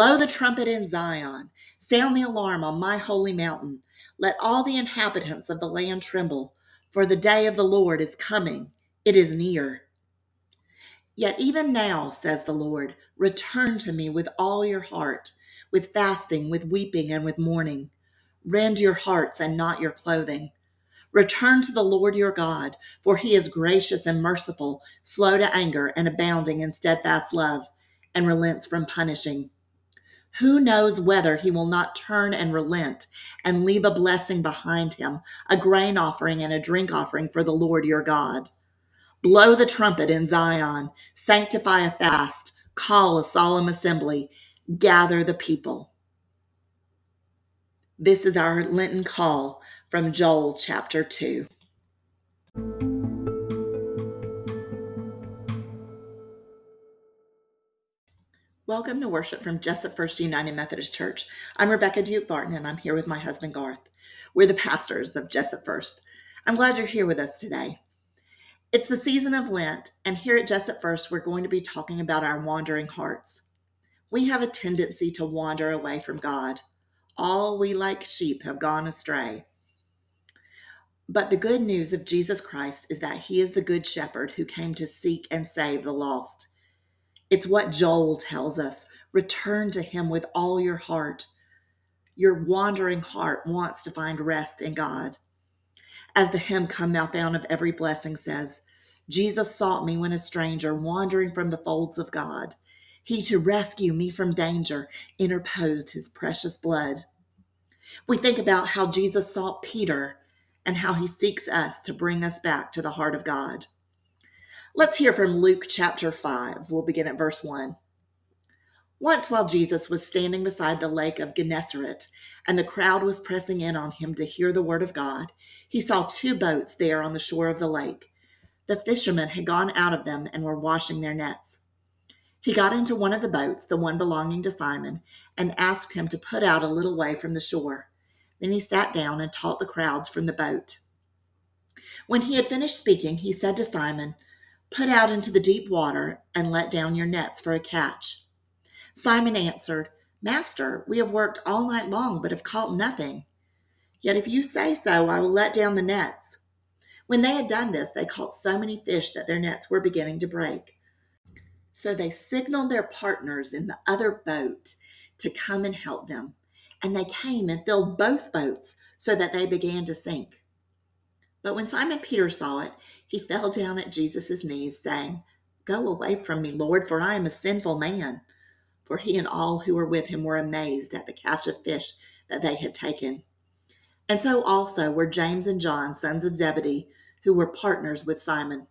Blow the trumpet in Zion, sound the alarm on my holy mountain. Let all the inhabitants of the land tremble, for the day of the Lord is coming, it is near. Yet even now, says the Lord, return to me with all your heart, with fasting, with weeping, and with mourning. Rend your hearts and not your clothing. Return to the Lord your God, for he is gracious and merciful, slow to anger, and abounding in steadfast love, and relents from punishing. Who knows whether he will not turn and relent and leave a blessing behind him, a grain offering and a drink offering for the Lord your God? Blow the trumpet in Zion, sanctify a fast, call a solemn assembly, gather the people. This is our Lenten call from Joel chapter 2. Welcome to worship from Jessup First United Methodist Church. I'm Rebecca Duke Barton and I'm here with my husband Garth. We're the pastors of Jessup First. I'm glad you're here with us today. It's the season of Lent, and here at Jessup First, we're going to be talking about our wandering hearts. We have a tendency to wander away from God. All we like sheep have gone astray. But the good news of Jesus Christ is that he is the good shepherd who came to seek and save the lost. It's what Joel tells us return to him with all your heart. Your wandering heart wants to find rest in God. As the hymn Come Thou Fount of Every Blessing says, Jesus sought me when a stranger, wandering from the folds of God. He, to rescue me from danger, interposed his precious blood. We think about how Jesus sought Peter and how he seeks us to bring us back to the heart of God. Let's hear from Luke chapter 5. We'll begin at verse 1. Once, while Jesus was standing beside the lake of Gennesaret, and the crowd was pressing in on him to hear the word of God, he saw two boats there on the shore of the lake. The fishermen had gone out of them and were washing their nets. He got into one of the boats, the one belonging to Simon, and asked him to put out a little way from the shore. Then he sat down and taught the crowds from the boat. When he had finished speaking, he said to Simon, Put out into the deep water and let down your nets for a catch. Simon answered, Master, we have worked all night long, but have caught nothing. Yet if you say so, I will let down the nets. When they had done this, they caught so many fish that their nets were beginning to break. So they signaled their partners in the other boat to come and help them. And they came and filled both boats so that they began to sink. But when Simon Peter saw it, he fell down at Jesus' knees, saying, Go away from me, Lord, for I am a sinful man for he and all who were with him were amazed at the catch of fish that they had taken. And so also were James and John, sons of Zebedee, who were partners with Simon.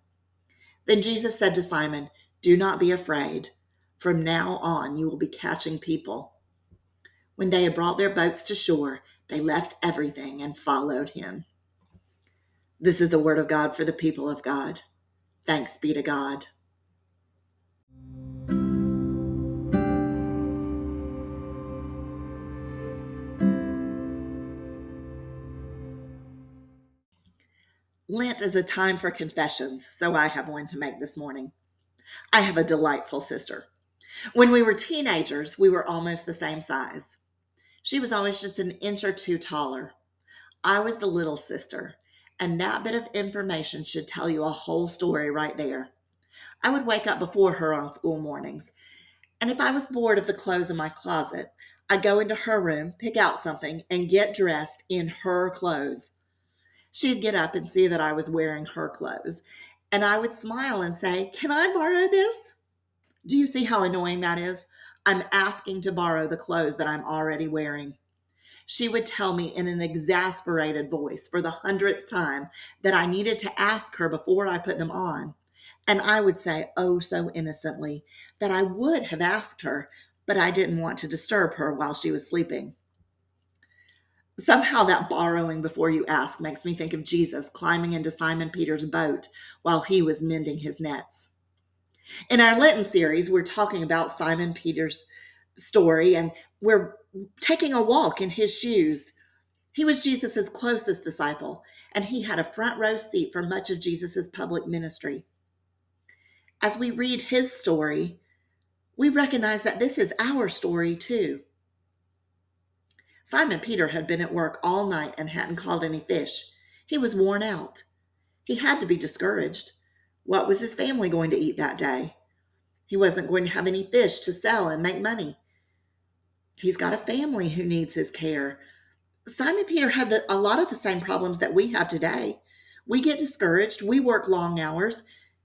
Then Jesus said to Simon, Do not be afraid. From now on, you will be catching people. When they had brought their boats to shore, they left everything and followed him. This is the word of God for the people of God. Thanks be to God. Lent is a time for confessions, so I have one to make this morning. I have a delightful sister. When we were teenagers, we were almost the same size. She was always just an inch or two taller. I was the little sister, and that bit of information should tell you a whole story right there. I would wake up before her on school mornings, and if I was bored of the clothes in my closet, I'd go into her room, pick out something, and get dressed in her clothes she'd get up and see that I was wearing her clothes. And I would smile and say, Can I borrow this? Do you see how annoying that is? I'm asking to borrow the clothes that I'm already wearing. She would tell me in an exasperated voice for the hundredth time that I needed to ask her before I put them on. And I would say, oh, so innocently, that I would have asked her, but I didn't want to disturb her while she was sleeping. Somehow that borrowing before you ask makes me think of Jesus climbing into Simon Peter's boat while he was mending his nets. In our Lenten series, we're talking about Simon Peter's story and we're taking a walk in his shoes. He was Jesus' closest disciple, and he had a front row seat for much of Jesus' public ministry. As we read his story, we recognize that this is our story too. Simon Peter had been at work all night and hadn't caught any fish. He was worn out. He had to be discouraged. What was his family going to eat that day? He wasn't going to have any fish to sell and make money. He's got a family who needs his care. Simon Peter had the, a lot of the same problems that we have today. We get discouraged, we work long hours,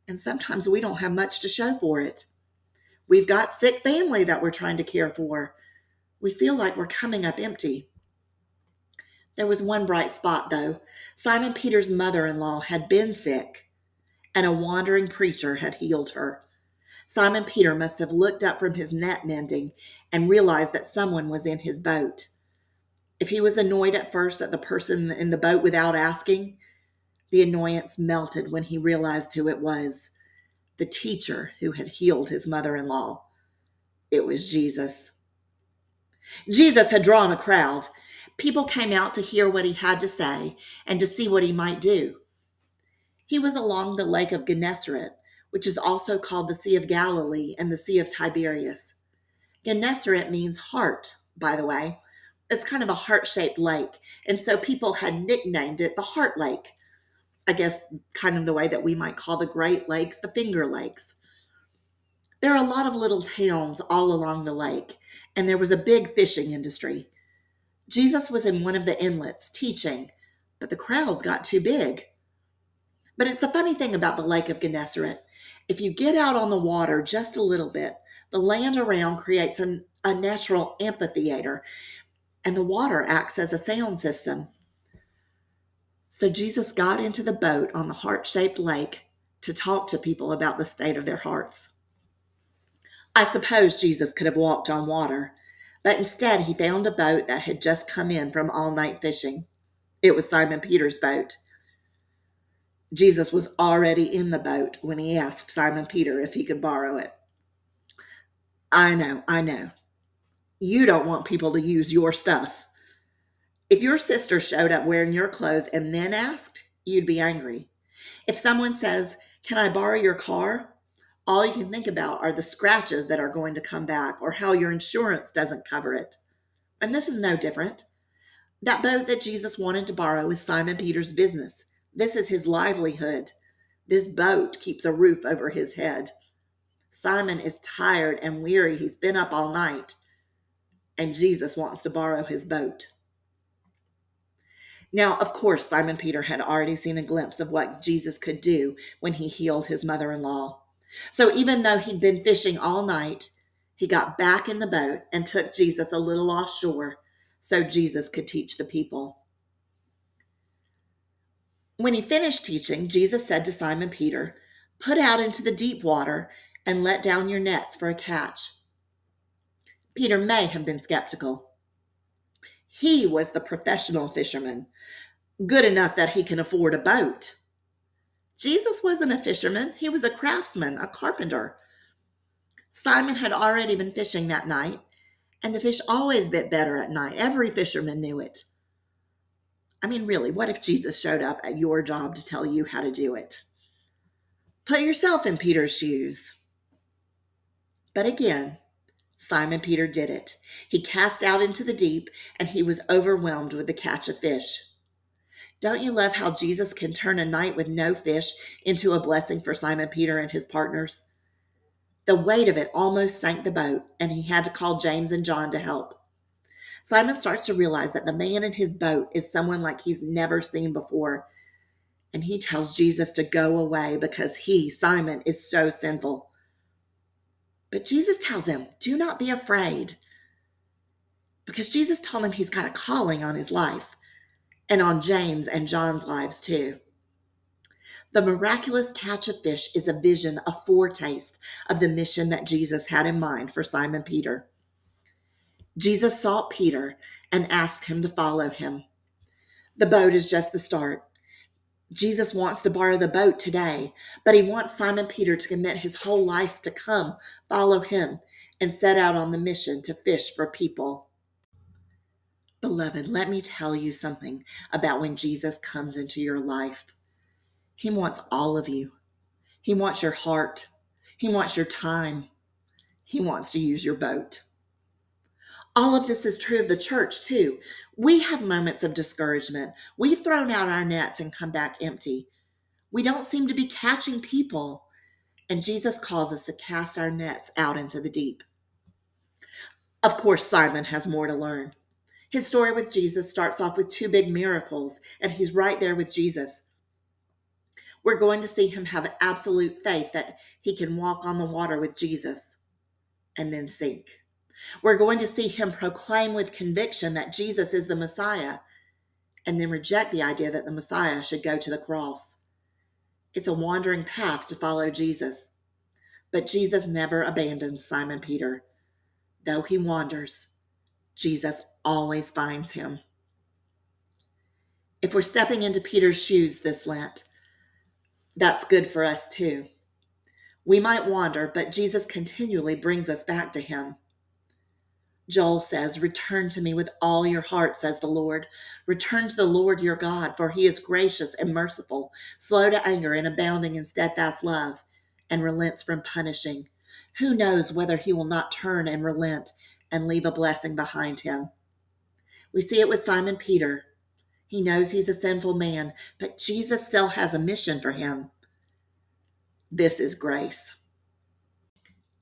and sometimes we don't have much to show for it. We've got sick family that we're trying to care for. We feel like we're coming up empty. There was one bright spot, though. Simon Peter's mother in law had been sick, and a wandering preacher had healed her. Simon Peter must have looked up from his net mending and realized that someone was in his boat. If he was annoyed at first at the person in the boat without asking, the annoyance melted when he realized who it was the teacher who had healed his mother in law. It was Jesus. Jesus had drawn a crowd. People came out to hear what he had to say and to see what he might do. He was along the lake of Gennesaret, which is also called the Sea of Galilee and the Sea of Tiberias. Gennesaret means heart, by the way. It's kind of a heart shaped lake, and so people had nicknamed it the Heart Lake. I guess kind of the way that we might call the Great Lakes the Finger Lakes. There are a lot of little towns all along the lake, and there was a big fishing industry. Jesus was in one of the inlets teaching, but the crowds got too big. But it's a funny thing about the Lake of Gennesaret. If you get out on the water just a little bit, the land around creates an, a natural amphitheater, and the water acts as a sound system. So Jesus got into the boat on the heart shaped lake to talk to people about the state of their hearts. I suppose Jesus could have walked on water, but instead he found a boat that had just come in from all night fishing. It was Simon Peter's boat. Jesus was already in the boat when he asked Simon Peter if he could borrow it. I know, I know. You don't want people to use your stuff. If your sister showed up wearing your clothes and then asked, you'd be angry. If someone says, Can I borrow your car? All you can think about are the scratches that are going to come back or how your insurance doesn't cover it. And this is no different. That boat that Jesus wanted to borrow is Simon Peter's business. This is his livelihood. This boat keeps a roof over his head. Simon is tired and weary. He's been up all night, and Jesus wants to borrow his boat. Now, of course, Simon Peter had already seen a glimpse of what Jesus could do when he healed his mother in law. So even though he'd been fishing all night, he got back in the boat and took Jesus a little offshore so Jesus could teach the people. When he finished teaching, Jesus said to Simon Peter, Put out into the deep water and let down your nets for a catch. Peter may have been skeptical. He was the professional fisherman, good enough that he can afford a boat. Jesus wasn't a fisherman, he was a craftsman, a carpenter. Simon had already been fishing that night, and the fish always bit better at night. Every fisherman knew it. I mean, really, what if Jesus showed up at your job to tell you how to do it? Put yourself in Peter's shoes. But again, Simon Peter did it. He cast out into the deep and he was overwhelmed with the catch of fish. Don't you love how Jesus can turn a night with no fish into a blessing for Simon Peter and his partners? The weight of it almost sank the boat, and he had to call James and John to help. Simon starts to realize that the man in his boat is someone like he's never seen before. And he tells Jesus to go away because he, Simon, is so sinful. But Jesus tells him, Do not be afraid. Because Jesus told him he's got a calling on his life and on James and John's lives too. The miraculous catch of fish is a vision, a foretaste of the mission that Jesus had in mind for Simon Peter. Jesus sought Peter and asked him to follow him. The boat is just the start. Jesus wants to borrow the boat today, but he wants Simon Peter to commit his whole life to come, follow him, and set out on the mission to fish for people. Beloved, let me tell you something about when Jesus comes into your life. He wants all of you. He wants your heart. He wants your time. He wants to use your boat. All of this is true of the church, too. We have moments of discouragement. We've thrown out our nets and come back empty. We don't seem to be catching people. And Jesus calls us to cast our nets out into the deep. Of course, Simon has more to learn. His story with Jesus starts off with two big miracles, and he's right there with Jesus. We're going to see him have absolute faith that he can walk on the water with Jesus and then sink. We're going to see him proclaim with conviction that Jesus is the Messiah and then reject the idea that the Messiah should go to the cross. It's a wandering path to follow Jesus. But Jesus never abandons Simon Peter. Though he wanders, Jesus always finds him. If we're stepping into Peter's shoes this Lent, that's good for us too. We might wander, but Jesus continually brings us back to him. Joel says, Return to me with all your heart, says the Lord. Return to the Lord your God, for he is gracious and merciful, slow to anger and abounding in steadfast love, and relents from punishing. Who knows whether he will not turn and relent and leave a blessing behind him? We see it with Simon Peter. He knows he's a sinful man, but Jesus still has a mission for him. This is grace.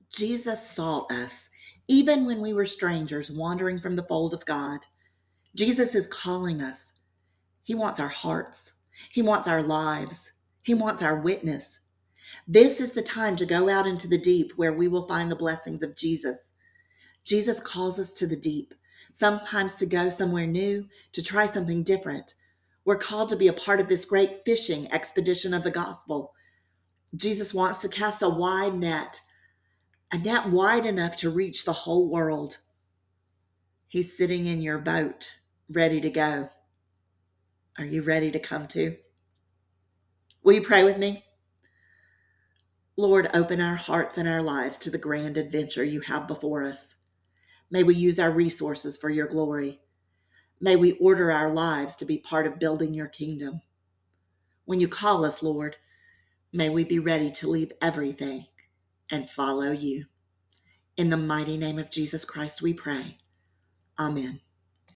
Jesus sought us even when we were strangers wandering from the fold of God. Jesus is calling us. He wants our hearts, He wants our lives, He wants our witness. This is the time to go out into the deep where we will find the blessings of Jesus. Jesus calls us to the deep, sometimes to go somewhere new, to try something different. We're called to be a part of this great fishing expedition of the gospel. Jesus wants to cast a wide net a net wide enough to reach the whole world. He's sitting in your boat, ready to go. Are you ready to come to? Will you pray with me? Lord, open our hearts and our lives to the grand adventure you have before us. May we use our resources for your glory. May we order our lives to be part of building your kingdom. When you call us, Lord, may we be ready to leave everything and follow you. In the mighty name of Jesus Christ, we pray. Amen.